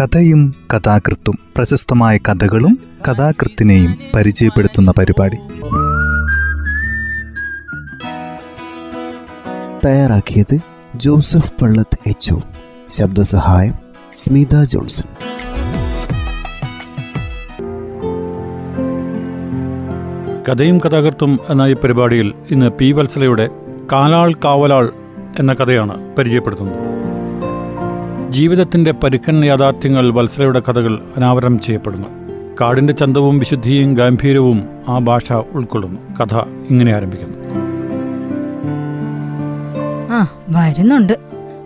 കഥയും കഥാകൃത്തും പ്രശസ്തമായ കഥകളും കഥാകൃത്തിനെയും പരിചയപ്പെടുത്തുന്ന പരിപാടി. തയ്യാറാക്കിയത് ജോസഫ് പള്ളത്ത് എച്ച് ശബ്ദസഹായം സ്മിത ജോൺസൺ. കഥയും കഥാകൃത്തും എന്ന ഈ പരിപാടിയിൽ ഇന്ന് പി വത്സലയുടെ കാലാൾ കാവലാൾ എന്ന കഥയാണ് പരിചയപ്പെടുത്തുന്നത്. ജീവിതത്തിന്റെ പരുക്കൻ യാഥാർത്ഥ്യങ്ങൾ വത്സലയുടെ കഥകൾ അനാവരണം ചെയ്യപ്പെടുന്നു. കാടിന്റെ ചന്തവും വിശുദ്ധിയും ഗാംഭീര്യവും ആ ഭാഷ ഉൾക്കൊള്ളുന്നു. കഥ ഇങ്ങനെ ആരംഭിക്കുന്നു. ആ വരുന്നുണ്ട്.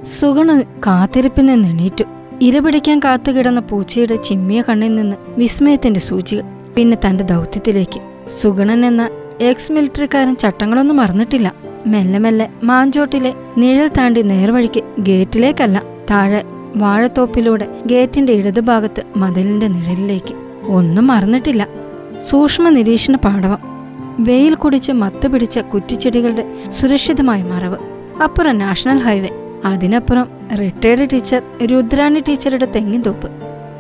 സുഗണ് കാത്തിരിപ്പിൽ നിന്ന് എണീറ്റു. ഇരപിടിക്കാൻ കാത്തുകിടന്ന പൂച്ചയുടെ ചിമ്മിയ കണ്ണിൽ നിന്ന് വിസ്മയത്തിന്റെ സൂചികൾ പിന്നെ തന്റെ ദൗത്യത്തിലേക്ക്. സുഗണൻ എന്ന എക്സ് മിലിറ്ററിക്കാരൻ ചട്ടങ്ങളൊന്നും മറന്നിട്ടില്ല. മെല്ലെ മെല്ലെ മാഞ്ചോട്ടിലെ നിഴൽ താണ്ടി നേർവഴിക്ക് ഗേറ്റിലേക്കല്ല താഴെ വാഴത്തോപ്പിലൂടെ ഗേറ്റിന്റെ ഇടതുഭാഗത്ത് മതിലിന്റെ നിഴലിലേക്ക്. ഒന്നും മറന്നിട്ടില്ല. സൂക്ഷ്മ നിരീക്ഷണ പാടവം. വെയിൽ കുടിച്ച് മത്ത് പിടിച്ച കുറ്റിച്ചെടികളുടെ സുരക്ഷിതമായ മറവ്. അപ്പുറം നാഷണൽ ഹൈവേ. അതിനപ്പുറം റിട്ടയർഡ് ടീച്ചർ രുദ്രാണി ടീച്ചറുടെ തെങ്ങിൻ തോപ്പ്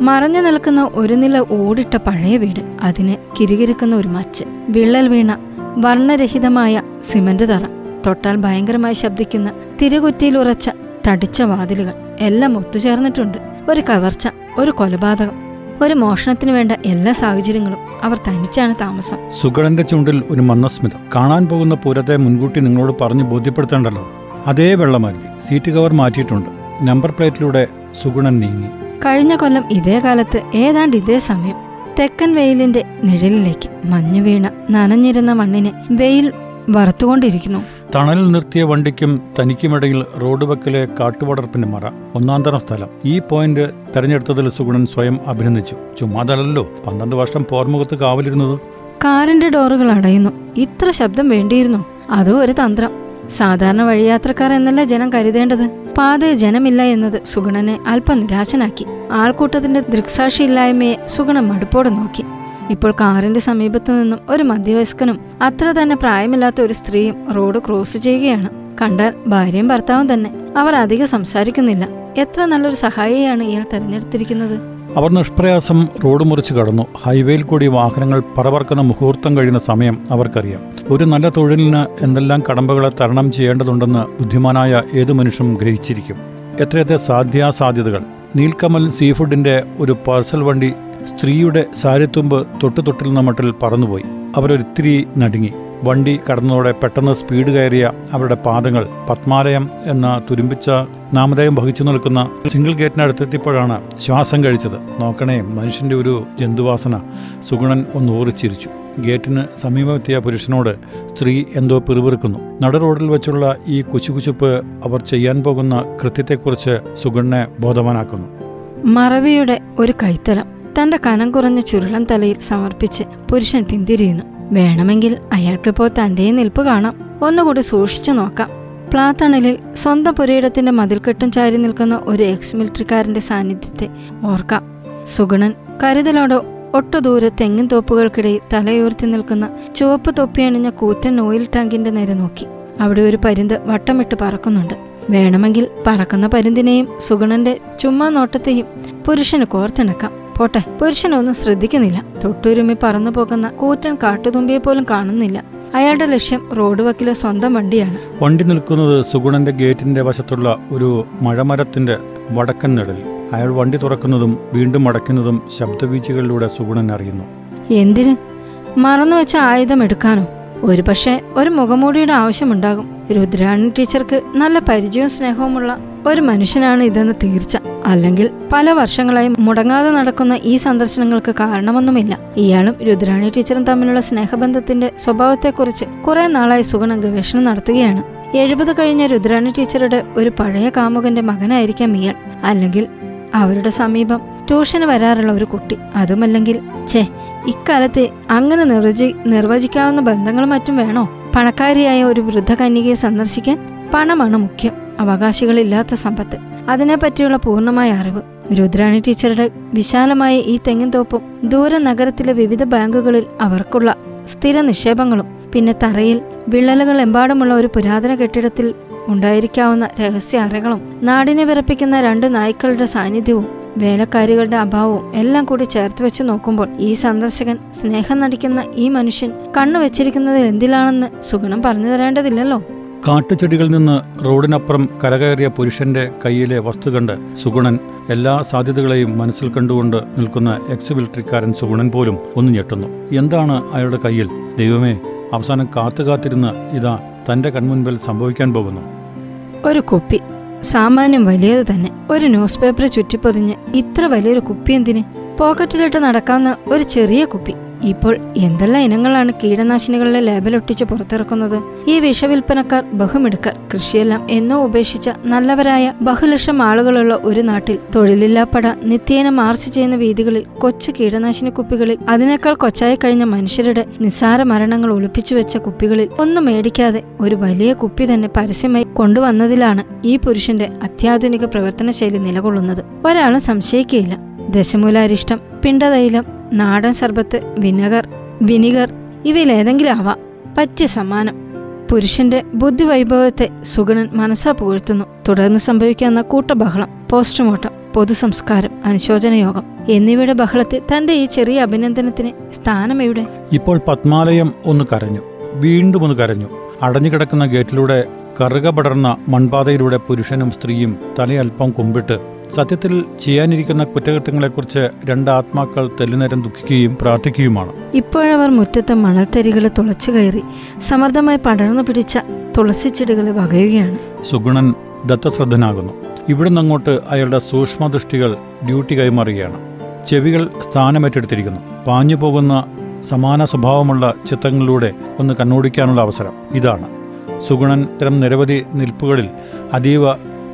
മറഞ്ഞു നിൽക്കുന്ന ഒരു നില ഓടിട്ട പഴയ വീട്. അതിന് കിരുകിരുക്കുന്ന ഒരു മച്ച്. വിള്ളൽ വീണ വർണരഹിതമായ സിമന്റ് തറ. തൊട്ടാൽ ഭയങ്കരമായി ശബ്ദിക്കുന്ന തിരകുറ്റിയിലുറച്ച തടിച്ച വാതിലുകൾ. എല്ലാം ഒത്തുചേർന്നിട്ടുണ്ട്. ഒരു കവർച്ച ഒരു കൊലപാതകം ഒരു മോഷണത്തിന് വേണ്ട എല്ലാ സാഹചര്യങ്ങളും അവർ തനിച്ചാണ് താമസം. സുഗണന്റെ ചുണ്ടിൽ ഒരു മന്നസ്മിതം കാണാൻ പോകുന്ന പൂരത്തെ മുൻകൂട്ടി നിങ്ങളോട് പറഞ്ഞു ബോധ്യപ്പെടുത്തേണ്ടല്ലോ. അതേ വെള്ളമരുതി സീറ്റ് കവർ മാറ്റിയിട്ടുണ്ട്. നമ്പർ പ്ലേറ്റിലൂടെ സുഗുണൻ നീങ്ങി. കഴിഞ്ഞ കൊല്ലം ഇതേ കാലത്ത് ഏതാണ്ട് ഇതേ സമയം തെക്കൻ വെയിലിന്റെ നിഴലിലേക്ക് മഞ്ഞു വീണ നനഞ്ഞിരുന്ന മണ്ണിനെ വെയിൽ വറുത്തുകൊണ്ടിരിക്കുന്നു. തണലിൽ നിർത്തിയ വണ്ടിക്കും തനിക്കുമിടയിൽ റോഡ് വക്കിലെ കാട്ടുപടർപ്പിന്റെ മറ. ഒന്നാന്തരം സ്ഥലം. ഈ പോയിന്റ് തെരഞ്ഞെടുത്തതിൽ സുഗുണൻ സ്വയം അഭിനന്ദിച്ചു. ചുമ്മാതലല്ലോ പന്ത്രണ്ട് വർഷം പോർമുഖത്ത് കാവലിരുന്നത്. കാറിന്റെ ഡോറുകൾ അടയുന്നു. ഇത്ര ശബ്ദം വേണ്ടിയിരുന്നു. അതോ ഒരു തന്ത്രം. സാധാരണ വഴിയാത്രക്കാർ എന്നല്ല ജനം കരുതേണ്ടത്? പാതയിൽ ജനമില്ല എന്നത് സുഗുണനെ അല്പം നിരാശനാക്കി. ആൾക്കൂട്ടത്തിന്റെ ദൃക്സാക്ഷിയില്ലായ്മയെ സുഗുണൻ മടുപ്പോടെ നോക്കി. ഇപ്പോൾ കാറിന്റെ സമീപത്തു നിന്നും ഒരു മധ്യവയസ്കനും അത്ര തന്നെ പ്രായമില്ലാത്ത ഒരു സ്ത്രീയും റോഡ് ക്രോസ് ചെയ്യുകയാണ്. കണ്ടാൽ ഭാര്യയും ഭർത്താവും തന്നെ. അവർ അധികം സംസാരിക്കുന്നില്ല. എത്ര നല്ലൊരു സഹായിയാണ് ഇയാൾ തെരഞ്ഞെടുത്തിരിക്കുന്നത്? അവർ നിഷ്പ്രയാസം റോഡ് മുറിച്ച് കടന്നു. ഹൈവേയിൽ കൂടി വാഹനങ്ങൾ പറവർക്കുന്ന മുഹൂർത്തം കഴിയുന്ന സമയം അവർക്കറിയാം. ഒരു നല്ല തൊഴിലിന് എന്തെല്ലാം കടമ്പകളെ തരണം ചെയ്യേണ്ടതുണ്ടെന്ന് ബുദ്ധിമാനായ ഏതു മനുഷ്യനും ഗ്രഹിച്ചിരിക്കും. എത്രയെത്ര സാധ്യാസാധ്യതകൾ. നീൽക്കമൽ സീഫുഡിന്റെ ഒരു പാർസൽ വണ്ടി സ്ത്രീയുടെ സാരിത്തുമ്പ് തൊട്ടു തൊട്ടിൽ മട്ടിൽ പറന്നുപോയി. അവരൊരിത്തിരി നടുങ്ങി. വണ്ടി കടന്നതോടെ പെട്ടെന്ന് സ്പീഡ് കയറിയ അവരുടെ പാദങ്ങൾ പത്മാലയം എന്ന തുരുമ്പിച്ച നാമധേയം വഹിച്ചു നിൽക്കുന്ന സിംഗിൾ ഗേറ്റിനടുത്തെത്തിയപ്പോഴാണ് ശ്വാസം കഴിച്ചത്. നോക്കണേ മനുഷ്യന്റെ ഒരു ജന്തുവാസന സുഗുണൻ ഒന്ന് ഓറിച്ചിരിച്ചു ഗേറ്റിന് സമീപമെത്തിയ പുരുഷനോട് സ്ത്രീ എന്തോ പിറുപിറുക്കുന്നു. നട റോഡിൽ വെച്ചുള്ള ഈ കുച്ചുകുച്ചുപ്പ് അവർ ചെയ്യാൻ പോകുന്ന കൃത്യത്തെക്കുറിച്ച് സുഗുണനെ ബോധവാനാക്കുന്നു. മറവിയുടെ ഒരു കൈത്തലം. തന്റെ കനം കുറഞ്ഞ ചുരുളൻ തലയിൽ സമർപ്പിച്ച് പുരുഷൻ പിന്തിരിയുന്നു. വേണമെങ്കിൽ അയാൾക്കിപ്പോൾ തന്റെ നിൽപ്പ് കാണാം. ഒന്നുകൂടി സൂക്ഷിച്ചു നോക്കാം. പ്ലാത്തണലിൽ സ്വന്തം പുരയിടത്തിന്റെ മതിൽക്കെട്ടും ചാരി നിൽക്കുന്ന ഒരു എക്സ് മിലിറ്ററിക്കാരന്റെ സാന്നിധ്യത്തെ ഓർക്കാം. സുഗുണൻ കരുതലോടെ ഒട്ടു ദൂരെ തെങ്ങിൻ തോപ്പുകൾക്കിടയിൽ തലയുയർത്തി നിൽക്കുന്ന ചുവപ്പ് തൊപ്പിയണിഞ്ഞ കൂറ്റൻ ഓയിൽ ടാങ്കിന്റെ നേരെ നോക്കി. അവിടെ ഒരു പരുന്ത് വട്ടമിട്ട് പറക്കുന്നുണ്ട്. വേണമെങ്കിൽ പറക്കുന്ന പരുന്തിനെയും സുഗുണന്റെ ചുമ്മാ നോട്ടത്തെയും പുരുഷന് കോർത്തിണക്കാം. പോട്ടെ പുരുഷനൊന്നും ശ്രദ്ധിക്കുന്നില്ല. തൊട്ടുരുമി പറന്നു പോകുന്ന കൂറ്റൻ കാട്ടുതുമ്പിയെ പോലും കാണുന്നില്ല. അയാളുടെ ലക്ഷ്യം റോഡ് വക്കിലെ സ്വന്തം വണ്ടിയാണ്. വണ്ടി നിൽക്കുന്നത് സുഗുണന്റെ ഗേറ്റിന്റെ വശത്തുള്ള ഒരു മഴമരത്തിന്റെ വടക്കൻ നടൽ അയാൾ വണ്ടി തുറക്കുന്നതും വീണ്ടും അടയ്ക്കുന്നതും ശബ്ദവീഴ്ചകളിലൂടെ സുഗുണൻ അറിയുന്നു. എന്തിന്? മറന്നുവെച്ച ആയുധം എടുക്കാനോ? ഒരുപക്ഷെ ഒരു മുഖമൂടിയുടെ ആവശ്യമുണ്ടാകും. രുദ്രാണി ടീച്ചർക്ക് നല്ല പരിചയവും സ്നേഹവുമുള്ള ഒരു മനുഷ്യനാണ് ഇതെന്ന് തീർച്ച. അല്ലെങ്കിൽ പല വർഷങ്ങളായി മുടങ്ങാതെ നടക്കുന്ന ഈ സന്ദർശനങ്ങൾക്ക് കാരണമൊന്നുമില്ല. ഇയാളും രുദ്രാണി ടീച്ചറും തമ്മിലുള്ള സ്നേഹബന്ധത്തിന്റെ സ്വഭാവത്തെക്കുറിച്ച് കുറെ നാളായി സുഗണ ഗവേഷണം നടത്തുകയാണ്. എഴുപത് കഴിഞ്ഞ രുദ്രാണി ടീച്ചറുടെ ഒരു പഴയ കാമുകന്റെ മകനായിരിക്കാം ഇയാൾ. അല്ലെങ്കിൽ അവരുടെ സമീപം ട്യൂഷന് വരാറുള്ള ഒരു കുട്ടി. അതുമല്ലെങ്കിൽ ഛേ ഇക്കാലത്ത് അങ്ങനെ നിർവചി നിർവചിക്കാവുന്ന ബന്ധങ്ങളും മറ്റും വേണോ? പണക്കാരിയായ ഒരു വൃദ്ധ കന്യകയെ സന്ദർശിക്കാൻ പണമാണ് മുഖ്യം. അവകാശികളില്ലാത്ത സമ്പത്ത്. അതിനെപ്പറ്റിയുള്ള പൂർണമായ അറിവ്. രുദ്രാണി ടീച്ചറുടെ വിശാലമായ ഈ തെങ്ങിൻ തോപ്പും ദൂര നഗരത്തിലെ വിവിധ ബാങ്കുകളിൽ അവർക്കുള്ള സ്ഥിര നിക്ഷേപങ്ങളും പിന്നെ തറയിൽ വിള്ളലുകൾ എമ്പാടുമുള്ള ഒരു പുരാതന കെട്ടിടത്തിൽ ഉണ്ടായിരിക്കാവുന്ന രഹസ്യ അറകളും നാടിനെ വിറപ്പിക്കുന്ന രണ്ട് നായ്ക്കളുടെ സാന്നിധ്യവും വേലക്കാരികളുടെ അഭാവവും എല്ലാം കൂടി ചേർത്ത് വെച്ച് നോക്കുമ്പോൾ ഈ സന്ദർശകൻ സ്നേഹം നടിക്കുന്ന ഈ മനുഷ്യൻ കണ്ണു വെച്ചിരിക്കുന്നത് എന്തിലാണെന്ന് സുഗുണം പറഞ്ഞു തരേണ്ടതില്ലല്ലോ. കാട്ടുചെടികളിൽ നിന്ന് റോഡിനപ്പുറം കരകയറിയ പുരുഷന്റെ കയ്യിലെ വസ്തു കണ്ട് സുഗുണൻ എല്ലാ സാധ്യതകളെയും മനസ്സിൽ കണ്ടുകൊണ്ട് നിൽക്കുന്ന എക്സ് മിലിറ്ററിക്കാരൻ സുഗുണൻ പോലും ഒന്ന് ഞെട്ടുന്നു. എന്താണ് അയാളുടെ കയ്യിൽ? ദൈവമേ അവസാനം കാത്തു കാത്തിരുന്ന് ഇതാ തന്റെ കൺമുൻപിൽ സംഭവിക്കാൻ പോകുന്നു. ഒരു കുപ്പി. സാമാന്യം വലിയത് തന്നെ. ഒരു ന്യൂസ് പേപ്പർ ചുറ്റിപ്പൊതിഞ്ഞ് ഇത്ര വലിയൊരു കുപ്പി എന്തിന്? പോക്കറ്റിലിട്ട് നടക്കാവുന്ന ഒരു ചെറിയ കുപ്പി. ഇപ്പോൾ എന്തെല്ലാം ഇനങ്ങളാണ് കീടനാശിനികളുടെ ലേബലൊട്ടിച്ച് പുറത്തിറക്കുന്നത്? ഈ വിഷവിൽപ്പനക്കാർ ബഹുമിടുക്കർ കൃഷിയെല്ലാം എന്നോ ഉപേക്ഷിച്ച നല്ലവരായ ബഹുലക്ഷം ആളുകളുള്ള ഒരു നാട്ടിൽ തൊഴിലില്ലാപ്പട നിത്യേന മാർച്ച് ചെയ്യുന്ന വീതികളിൽ കൊച്ചു കീടനാശിനി കുപ്പികളിൽ അതിനേക്കാൾ കൊച്ചായി കഴിഞ്ഞ മനുഷ്യരുടെ നിസ്സാര മരണങ്ങൾ ഒളിപ്പിച്ചു വെച്ച കുപ്പികളിൽ ഒന്നും മേടിക്കാതെ ഒരു വലിയ കുപ്പി തന്നെ പരസ്യമായി കൊണ്ടുവന്നതിലാണ് ഈ പുരുഷന്റെ അത്യാധുനിക പ്രവർത്തന ശൈലി നിലകൊള്ളുന്നത്. ഒരാളും സംശയിക്കുകയില്ല. ദശമൂലാരിഷ്ടം പിണ്ടതൈലം നാടൻ സർബത്ത് വിനഗർ വിനിഗർ ഇവയിൽ ഏതെങ്കിലും ആവാം പറ്റിയ സമ്മാനം പുരുഷന്റെ ബുദ്ധിവൈഭവത്തെ സുഗണൻ മനസ്സാ പുകഴ്ത്തുന്നു. തുടർന്ന് സംഭവിക്കാവുന്ന കൂട്ടബഹളം പോസ്റ്റ്മോർട്ടം പൊതുസംസ്കാരം അനുശോചന യോഗം എന്നിവയുടെ ബഹളത്തിൽ തന്റെ ഈ ചെറിയ അഭിനന്ദനത്തിന് സ്ഥാനം എവിടെ? ഇപ്പോൾ പത്മാലയം ഒന്ന് കരഞ്ഞു. വീണ്ടും ഒന്ന് കരഞ്ഞു. അടഞ്ഞുകിടക്കുന്ന ഗേറ്റിലൂടെ കറുക പടർന്ന മൺപാതയിലൂടെ പുരുഷനും സ്ത്രീയും തലയൽപ്പം കുമ്പിട്ട് സത്യത്തിൽ ചെയ്യാനിരിക്കുന്ന കുറ്റകൃത്യങ്ങളെക്കുറിച്ച് രണ്ട് ആത്മാക്കൾ തെല്ലുനേരം ദുഃഖിക്കുകയും പ്രാർത്ഥിക്കുകയുമാണ്. ഇപ്പോഴവർ മുറ്റത്തെ മണൽത്തരികളെ തുളച്ചു കയറി സമർത്ഥമായി പടർന്നു പിടിച്ച തുളസി തുളസിച്ചെടികളെ വകയുകയാണ്. സുഗുണൻ ദത്തശ്രദ്ധനാകുന്നു. ഇവിടുന്ന് അങ്ങോട്ട് അയാളുടെ സൂക്ഷ്മദൃഷ്ടികൾ ഡ്യൂട്ടി കൈമാറുകയാണ്. ചെവികൾ സ്ഥാനമേറ്റെടുത്തിരിക്കുന്നു. പാഞ്ഞു പോകുന്ന സമാന സ്വഭാവമുള്ള ചിത്രങ്ങളിലൂടെ ഒന്ന് കണ്ണോടിക്കാനുള്ള അവസരം ഇതാണ്. സുഗുണൻ ഇത്തരം നിരവധി നിൽപ്പുകളിൽ അതീവ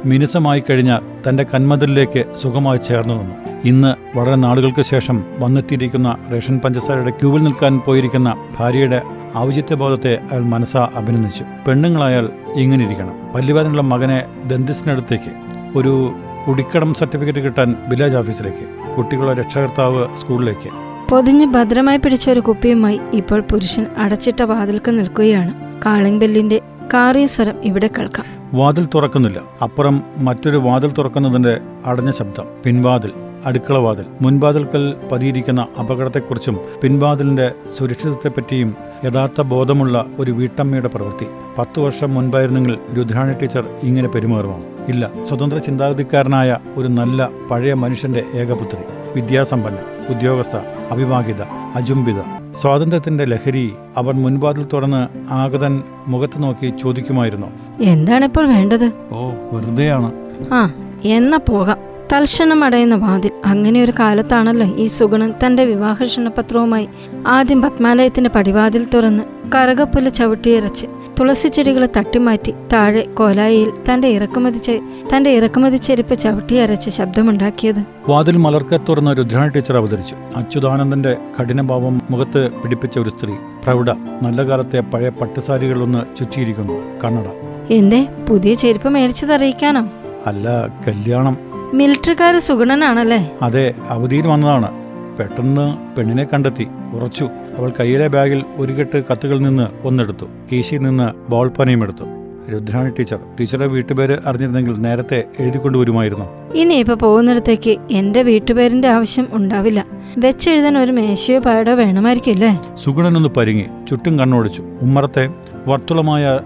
മിനുസമായി കഴിഞ്ഞ തന്റെ കന്മതിലേക്ക് സുഖമായി ചേർന്നു നിന്നു. ഇന്ന് വളരെ നാളുകൾക്ക് ശേഷം വന്നെത്തിയിരിക്കുന്ന റേഷൻ പഞ്ചസാരയുടെ ക്യൂവിൽ നിൽക്കാൻ പോയിരിക്കുന്ന ഭാര്യയുടെ ഔചിത്യബോധത്തെ അയാൾ മനസ്സാ അഭിനന്ദിച്ചു. പെണ്ണുങ്ങളായാൽ ഇങ്ങനെ ഇരിക്കണം പല്ലുവേദനയുള്ള മകനെ ദന്തിസിനടുത്തേക്ക് ഒരു കുടിക്കടം സർട്ടിഫിക്കറ്റ് കിട്ടാൻ വില്ലേജ് ഓഫീസിലേക്ക് കുട്ടികളുടെ രക്ഷകർത്താവ് സ്കൂളിലേക്ക്. പൊതിഞ്ഞ് ഭദ്രമായി പിടിച്ച ഒരു കുപ്പിയുമായി ഇപ്പോൾ പുരുഷൻ അടച്ചിട്ട വാതിൽക്ക് നിൽക്കുകയാണ്. കാളിംഗ് ബെല്ലിന്റെ കാറിയ സ്വരം ഇവിടെ കേൾക്കാം. വാതിൽ തുറക്കുന്നില്ല. അപ്പുറം മറ്റൊരു വാതിൽ തുറക്കുന്നതിന്റെ അടഞ്ഞ ശബ്ദം. പിൻവാതിൽ അടുക്കള വാതിൽ. മുൻവാതിൽക്കൽ പതിയിരിക്കുന്ന അപകടത്തെക്കുറിച്ചും പിൻവാതിലിന്റെ സുരക്ഷിതത്വത്തെപ്പറ്റിയും യഥാർത്ഥ ബോധമുള്ള ഒരു വീട്ടമ്മയുടെ പ്രവൃത്തി. പത്തു വർഷം മുൻപായിരുന്നെങ്കിൽ രുദ്രാണി ടീച്ചർ ഇങ്ങനെ പെരുമാറുമോ? ഇല്ല. സ്വതന്ത്ര ചിന്താഗതിക്കാരനായ ഒരു നല്ല പഴയ മനുഷ്യന്റെ ഏകപുത്രി. വിദ്യാസമ്പന്ന ഉദ്യോഗസ്ഥ അവിവാഹിത അജുംബിത. സ്വാതന്ത്ര്യത്തിന്റെ ലഹരി അവൻ മുൻവാതിൽ തുറന്ന് ആഗതൻ മുഖത്ത് നോക്കി ചോദിക്കുമായിരുന്നു. എന്താണ് ഇപ്പോൾ വേണ്ടത്? ഓ വെറുതെയാണ്. ആ എന്നാ പോകാം. തൽക്ഷണം അടയുന്ന വാതിൽ അങ്ങനെ ഒരു കാലത്താണല്ലോ ഈ സുഗുണൻ തന്റെ വിവാഹ ക്ഷണപത്രവുമായി ആദ്യം പത്മാലയത്തിന്റെ പടിവാതിൽ തുറന്ന് കറകപ്പുല്ല് ചവിട്ടിയരച്ച് തുളസിച്ചെടികളെ തട്ടിമാറ്റി താഴെ കോലായിയിൽ തന്റെ ഇറക്കുമതി തന്റെ ഇറക്കുമതി ചെരുപ്പ് ചവിട്ടിയരച്ച് ശബ്ദമുണ്ടാക്കിയത്. വാതിൽ മലർക്കെ തുറന്ന രുദ്രാണ ടീച്ചർ അവതരിച്ചു. അച്യുതാനന്ദന്റെ കഠിനഭാവം മുഖത്ത് പിടിപ്പിച്ച ഒരു സ്ത്രീ പ്രൗഢ നല്ല കാലത്തെ പഴയ പട്ടുസാരികളൊന്ന് ചുറ്റിയിരിക്കുന്നു. കണ്ണട. എന്തേ പുതിയ ചെരുപ്പ് മേടിച്ചത് അറിയിക്കാനോ? അല്ല കല്യാണം. മിലിറ്ററിക്കാര് സുഗണനാണല്ലേ? അതെ അവധിയിൽ വന്നതാണ്. പെട്ടെന്ന് പെണ്ണിനെ കണ്ടെത്തി. ഉറച്ചു. അവൾ കയ്യിലെ ബാഗിൽ ഒരു കെട്ട് കത്തുകളിൽ നിന്ന് ഒന്നെടുത്തു. കീശിയിൽ നിന്ന് ബോൾ പനയും എടുത്തു. രുദ്രാണി ടീച്ചർ. ടീച്ചറുടെ വീട്ടുപേര് അറിഞ്ഞിരുന്നെങ്കിൽ നേരത്തെ എഴുതിക്കൊണ്ടുവരുമായിരുന്നു. ഇനി ഇപ്പൊ പോകുന്നിടത്തേക്ക് എന്റെ വീട്ടുപേരിന്റെ ആവശ്യം ഉണ്ടാവില്ല. വെച്ചെഴുതാൻ ഒരു മേശയോ പാടോ വേണമായിരിക്കില്ലേ സുഗുണനൊന്ന് പരുങ്ങി. ചുറ്റും കണ്ണോടിച്ചു. ഉമ്മറത്തെ വർത്തുളമായ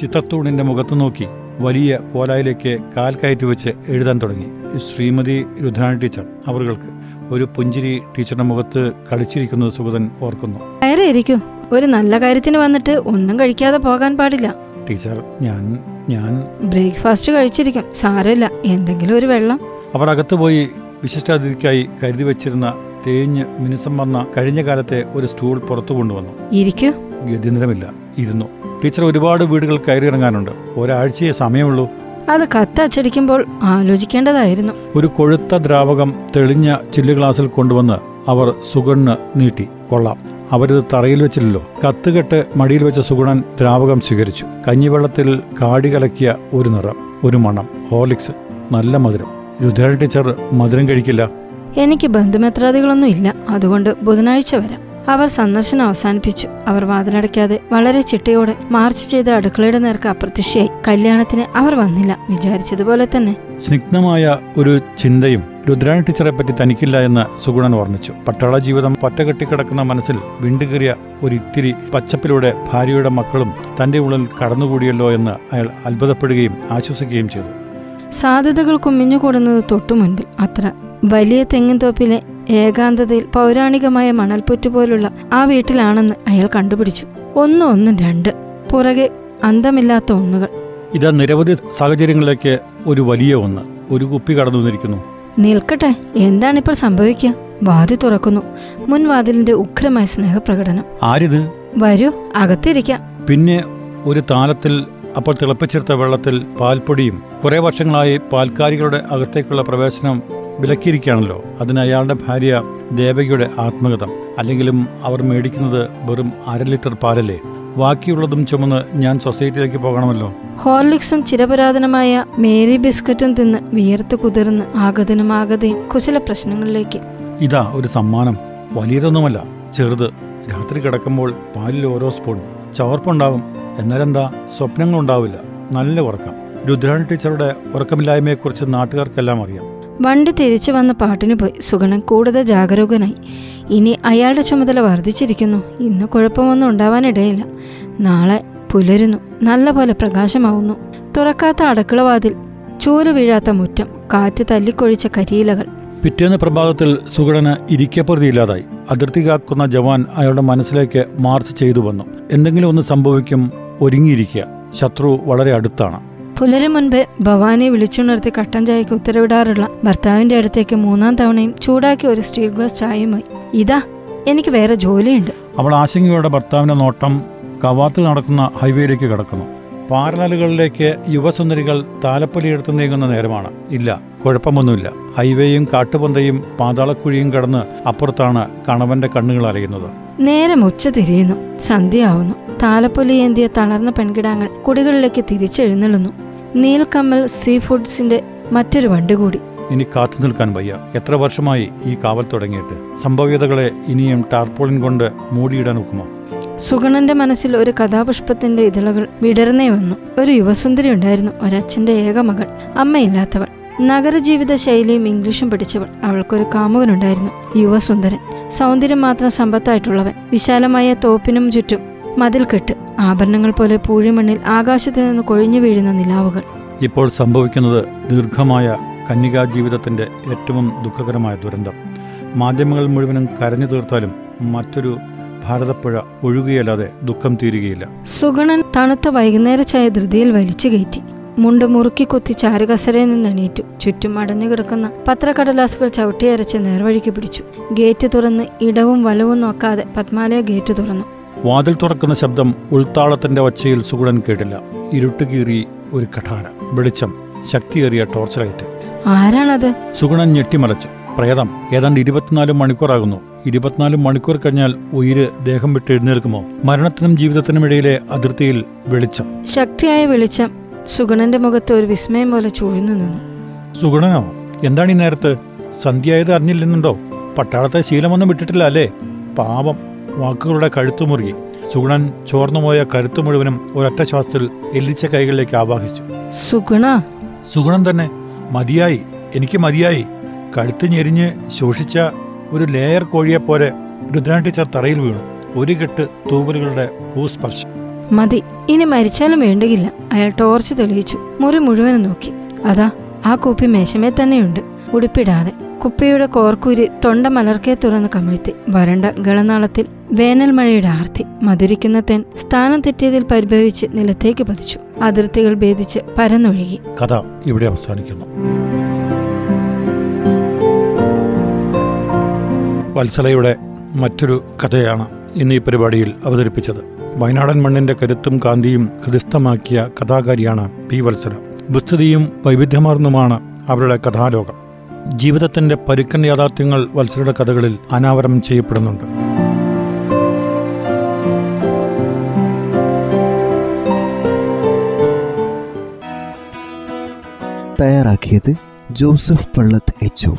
ചിത്രത്തൂണിന്റെ മുഖത്ത് നോക്കി. വലിയ കോലായിലേക്ക് കാൽ കയറ്റി വെച്ച് എഴുതാൻ തുടങ്ങി. ശ്രീമതി രുദ്രാണി ടീച്ചർ അവർക്ക് ഒരു പുഞ്ചിരി ടീച്ചറുടെ മുഖത്ത് കളിച്ചിരിക്കുന്നത് സുഗതൻ ഓർക്കുന്നു. കയറി ഇരിക്കൂ ഒരു നല്ല കാര്യത്തിന് വന്നിട്ട് ഒന്നും കഴിക്കാതെ പോകാൻ പാടില്ല. ടീച്ചർ ഞാൻ ഞാൻ. ബ്രേക്ക്ഫാസ്റ്റ് കഴിച്ചിരിക്കും. സാരമില്ല. എന്തെങ്കിലും ഒരു വെള്ളം. അവർ അകത്ത് പോയി വിശിഷ്ടാതിഥിക്കായി കരുതി വെച്ചിരുന്ന തേഞ്ഞ് മിനുസം വന്ന കഴിഞ്ഞ കാലത്തെ ഒരു സ്റ്റൂൾ പുറത്തു കൊണ്ടുവന്നു. ഇരിക്കൂ. ഗത്യന്തരമില്ല ഇരുന്നു. ടീച്ചർ ഒരുപാട് വീടുകൾ കയറി ഇറങ്ങാനുണ്ട് ഒരാഴ്ചയെ സമയമുള്ളൂ. അത് കത്ത് അച്ചടിക്കുമ്പോൾ ആലോചിക്കേണ്ടതായിരുന്നു. ഒരു കൊഴുത്ത ദ്രാവകം തെളിഞ്ഞ ചില്ല് ഗ്ലാസ്സിൽ കൊണ്ടുവന്ന് അവർ സുഗണ്ണ് നീട്ടി. കൊള്ളാം. അവരിത് തറയിൽ വെച്ചില്ലല്ലോ. കത്തുകെട്ട് മടിയിൽ വെച്ച സുഗുണൻ ദ്രാവകം സ്വീകരിച്ചു. കഞ്ഞിവെള്ളത്തിൽ കാടി കലക്കിയ ഒരു നിറം ഒരു മണം. ഹോർലിക്സ് നല്ല മധുരം. രുദ്രാണി ടീച്ചർ മധുരം കഴിക്കില്ല. എനിക്ക് ബന്ധുമിത്രാദികളൊന്നും ഇല്ല. അതുകൊണ്ട് ബുധനാഴ്ച വരാം. അവർ സന്ദർശനം അവസാനിപ്പിച്ചു. അവർ വാതിലടയ്ക്കാതെ വളരെ ചിട്ടയോടെ മാർച്ച് ചെയ്ത് അടുക്കളയുടെ നേർക്ക് അപ്രത്യക്ഷയായി. കല്യാണത്തിന് അവർ വന്നില്ല. വിചാരിച്ചതുപോലെ തന്നെ സ്നിഗ്ധമായ ഒരു ചിന്തയും രുദ്രാണി ടീച്ചറെ പറ്റി തനിക്കില്ല എന്ന് സുഗുണൻ ഓർമ്മിച്ചു പട്ടാള ജീവിതം പറ്റകെട്ടിക്കിടക്കുന്ന മനസ്സിൽ വിണ്ടുകീറിയ ഒരിത്തിരി പച്ചപ്പിലൂടെ ഭാര്യയുടെ മക്കളും തന്റെ ഉള്ളിൽ കടന്നുകൂടിയല്ലോ എന്ന് അയാൾ അത്ഭുതപ്പെടുകയും ആശ്വസിക്കുകയും ചെയ്തു. സാധ്യതകൾ കുമിഞ്ഞുകൂടുന്നത് തൊട്ടു മുൻപിൽ അത്ര വലിയ തെങ്ങിൻതോപ്പിലെ ഏകാന്തതയിൽ പൗരാണികമായ മണൽപ്പുറ്റ് പോലുള്ള ആ വീട്ടിലാണെന്ന് അയാൾ കണ്ടുപിടിച്ചു. ഒന്ന് ഒന്ന് രണ്ട്. പുറകെ അന്തമില്ലാത്ത ഒന്നുകൾ. ഇതാ നിരവധി സാഹചര്യങ്ങളിലേക്ക് ഒരു വലിയ ഒന്ന്. ഒരു കുപ്പി കടന്നു വന്നിരിക്കുന്നു. നിൽക്കട്ടെ. എന്താണിപ്പോൾ സംഭവിക്കുക? വാതി തുറക്കുന്നു. മുൻവാതിലിന്റെ ഉഗ്രമായ സ്നേഹപ്രകടനം. ആരിത്? വരൂ അകത്തിരിക്കാം. പിന്നെ ഒരു താലത്തിൽ അപ്പോൾ തിളപ്പിച്ചെടുത്ത വെള്ളത്തിൽ പാൽപ്പൊടിയും കുറെ വർഷങ്ങളായി പാൽക്കാരികളുടെ അകത്തേക്കുള്ള പ്രവേശനം വിലക്കിയിരിക്കുകയാണല്ലോ. അതിന് അയാളുടെ ഭാര്യ ദേവകിയുടെ ആത്മകഥം. അല്ലെങ്കിലും അവർ മേടിക്കുന്നത് വെറും അര ലിറ്റർ പാലല്ലേ? ബാക്കിയുള്ളതും ചുമന്ന് ഞാൻ സൊസൈറ്റിയിലേക്ക് പോകണമല്ലോ. ഹോർലിക്സും ചിരപുരാതനമായ മേരി ബിസ്ക്കറ്റും തിന്ന് വിയർത്ത് കുതിർന്ന് ആഗതനും ആഗതയും കുശല പ്രശ്നങ്ങളിലേക്ക്. ഇതാ ഒരു സമ്മാനം. വലിയതൊന്നുമല്ല. ചെറുത്. രാത്രി കിടക്കുമ്പോൾ പാലിൽ ഓരോ സ്പൂൺ. ചവർപ്പുണ്ടാവും. എന്നാലെന്താ? സ്വപ്നങ്ങളുണ്ടാവില്ല. നല്ല ഉറക്കം. രുദ്രാണി ടീച്ചറുടെ ഉറക്കമില്ലായ്മയെക്കുറിച്ച് നാട്ടുകാർക്കെല്ലാം അറിയാം. വണ്ടി തിരിച്ചു വന്ന പാട്ടിന് പോയി. സുഗണൻ കൂടുതൽ ജാഗരൂകനായി. ഇനി അയാളുടെ ചുമതല വർദ്ധിച്ചിരിക്കുന്നു. ഇന്ന് കുഴപ്പമൊന്നും ഉണ്ടാവാനിടയില്ല. നാളെ പുലരുന്നു. നല്ലപോലെ പ്രകാശമാവുന്നു. തുറക്കാത്ത അടുക്കളവാതിൽ ചൂൽ വീഴാത്ത മുറ്റം കാറ്റ് തല്ലിക്കൊഴിച്ച കരിയിലകൾ. പിറ്റേന്ന് പ്രഭാതത്തിൽ സുഗണന് ഇരിക്കപ്പുറതിയില്ലാതായി അതിർത്തി കാക്കുന്ന ജവാൻ അയാളുടെ മനസ്സിലേക്ക് മാർച്ച് ചെയ്തു വന്നു. എന്തെങ്കിലും ഒന്ന് സംഭവിക്കും ഒരുങ്ങിയിരിക്കുക. ശത്രു വളരെ അടുത്താണ്. പുലരും മുൻപ് ഭവാനെ വിളിച്ചുണർത്തി കട്ടൻ ചായക്ക് ഉത്തരവിടാറുള്ള ഭർത്താവിന്റെ അടുത്തേക്ക് മൂന്നാം തവണയും ചൂടാക്കി ഒരു സ്റ്റീൽ ഗ്ലാസ് ചായയുമായി ഇതാ എനിക്ക് വേറെ ജോലിയുണ്ട്. അവൾ ആശങ്കയോടെ ഭർത്താവിന്റെ നോട്ടം കവാത്തിൽ നടക്കുന്ന ഹൈവേയിലേക്ക് കിടക്കുന്നു. പാരലലുകളിലേക്ക് യുവസുന്ദരികൾ താലപ്പൊലിയെടുത്ത് നീങ്ങുന്ന നേരമാണ്. ഇല്ല കുഴപ്പമൊന്നുമില്ല. ഹൈവേയും കാട്ടുപന്തയും പാതാളക്കുഴിയും കടന്ന് അപ്പുറത്താണ് കണവന്റെ കണ്ണുകൾ അലയുന്നത്. നേരം ഉച്ച തിരിയുന്നു. സന്ധ്യയാവുന്നു. താലപ്പൊലി ഏന്തിയ തളർന്ന പെൺകിടാങ്ങൾ കുടികളിലേക്ക് തിരിച്ചെഴുന്നള്ളുന്നു. നീൽക്കമ്മൽ സീ ഫുഡ്സിന്റെ മറ്റൊരു വണ്ടി കൂടി. ഇനി കാത്തു നിൽക്കാൻ വയ്യ. എത്ര വർഷമായി ഈ കാവൽ തുടങ്ങിയിട്ട്? സംഭവ്യതകളെ ഇനിയും ടാർപോളിൻ കൊണ്ട് മൂടിയിടാൻ ഒക്കുമോ? സുഗണന്റെ മനസ്സിൽ ഒരു കഥാപുഷ്പത്തിന്റെ ഇതളുകൾ വിടർന്നേ വന്നു. ഒരു യുവസുന്ദരി ഉണ്ടായിരുന്നു ഒരച്ഛന്റെ ഏക മകൾ. അമ്മയില്ലാത്തവൾ. നഗരജീവിത ശൈലിയും ഇംഗ്ലീഷും പഠിച്ചവൾ. അവൾക്കൊരു കാമുകനുണ്ടായിരുന്നു യുവസുന്ദരൻ. സൗന്ദര്യം മാത്രം സമ്പത്തായിട്ടുള്ളവൻ. വിശാലമായ തോപ്പിനും ചുറ്റും മതിൽ കെട്ട് ആഭരണങ്ങൾ പോലെ പൂഴിമണ്ണിൽ ആകാശത്തു നിന്ന് കൊഴിഞ്ഞു വീഴുന്ന നിലാവുകൾ. ഇപ്പോൾ സംഭവിക്കുന്നത് ദീർഘമായ കന്യകാ ജീവിതത്തിന്റെ ഏറ്റവും ദുഃഖകരമായ ദുരന്തം. മാധ്യമങ്ങൾ മുഴുവനും കരഞ്ഞു തീർത്താലും മറ്റൊരു ഭാരതപ്പുഴ ഒഴുകുകയല്ലാതെ ദുഃഖം തീരുകയില്ല. സുഗണൻ തണുത്ത വൈകുന്നേര ചായ ധൃതിയിൽ വലിച്ചു കയറ്റി. മുണ്ട് മുറുക്കി കൊത്തി ചാരുകസരയിൽ നിന്ന് എണീറ്റു. ചുറ്റും അടഞ്ഞു കിടക്കുന്ന പത്രക്കടലാസുകൾ ചവിട്ടിയരച്ച് നേർവഴിക്ക് പിടിച്ചു. ഗേറ്റ് തുറന്ന് ഇടവും വലവും നോക്കാതെ പത്മാലയ ഗേറ്റ് തുറന്നു. വാതിൽ തുറക്കുന്ന ശബ്ദം ഉൾത്താളത്തിന്റെ ഒച്ചയിൽ സുഗുണൻ കേട്ടില്ല. ഇരുട്ടുകീറി ഒരു കഠാര. വെളിച്ചം ശക്തിയേറിയ ടോർച്ച് ലൈറ്റ്. ആരാണത്? സുഗുണൻ ഞെട്ടിമലച്ചു. പ്രേതം ഏതാണ്ട് ഇരുപത്തിനാല് മണിക്കൂറാകുന്നു. ഇരുപത്തിനാല് മണിക്കൂർ കഴിഞ്ഞാൽ ഉയിര് ദേഹം വിട്ട് എഴുന്നേൽക്കുമോ? മരണത്തിനും ജീവിതത്തിനും ഇടയിലെ അതിർത്തിയിൽ വെളിച്ചം. ശക്തിയായ വെളിച്ചം സുഗണന്റെ മുഖത്ത് ഒരു വിസ്മയം പോലെ ചൂഴ്ന്നു നിന്നു. സുഗണനോ എന്താണ് ഈ നേരത്ത്? സന്ധ്യായത് അറിഞ്ഞില്ലെന്നുണ്ടോ? പട്ടാളത്തെ ശീലമൊന്നും വിട്ടിട്ടില്ല അല്ലേ? പാപം വാക്കുകളുടെ കഴുത്തുമുറുകി സുഗുണൻ ചോർന്നുപോയ കരുത്തു മുഴുവനും ഒരൊറ്റ ശ്വാസത്തിൽ എല്ലിച്ച കൈകളിലേക്ക് ആവാഹിച്ചു. സുഗുണ? സുഗുണൻ തന്നെ മതിയായി എനിക്ക് മതിയായി. കഴുത്ത് ഞെരിഞ്ഞ് ശോഷിച്ച ഒരു ലെയർ കോഴിയെപ്പോലെ രുദ്രാൻ ടീച്ചർ തറയിൽ വീണു. ഒരു കെട്ട് തൂവലുകളുടെ ഭൂസ്പർശം. മതി ഇനി മരിച്ചാലും വേണ്ടുകില്ല. അയാൾ ടോർച്ച് തെളിയിച്ചു. മുറി മുഴുവനും നോക്കി. അതാ ആ കുപ്പി മേശമേ തന്നെയുണ്ട്. ഉടുപ്പിടാതെ. കുപ്പിയുടെ കോർക്കൂരി തൊണ്ട മലർക്കെ തുറന്ന് കമിഴ്ത്തി. വരണ്ട ഗളനാളത്തിൽ വേനൽ മഴയുടെ ആർത്തി. മധുരിക്കുന്ന തെൻ സ്ഥാനം തെറ്റിയതിൽ പരിഭവിച്ച് നിലത്തേക്ക് പതിച്ചു. അതിർത്തികൾ ഭേദിച്ച് പരന്നൊഴുകി. കഥ ഇവിടെ അവസാനിക്കുന്നു. വത്സലയുടെ മറ്റൊരു കഥയാണ് ഇന്ന് ഈ പരിപാടിയിൽ അവതരിപ്പിച്ചത്. വയനാടൻ മണ്ണിന്റെ കരുത്തും കാന്തിയും ഹൃദിസ്ഥമാക്കിയ കഥാകാരിയാണ് പി വത്സല. വിസ്തൃതിയും വൈവിധ്യമാർന്നുമാണ് അവരുടെ കഥാലോകം. ജീവിതത്തിന്റെ പരുക്കൻ യാഥാർത്ഥ്യങ്ങൾ വത്സലയുടെ കഥകളിൽ അനാവരണം ചെയ്യപ്പെടുന്നുണ്ട്. തയ്യാറാക്കിയത് ജോസഫ് പള്ളത്ത് എച്ച്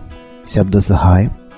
ശബ്ദസഹായം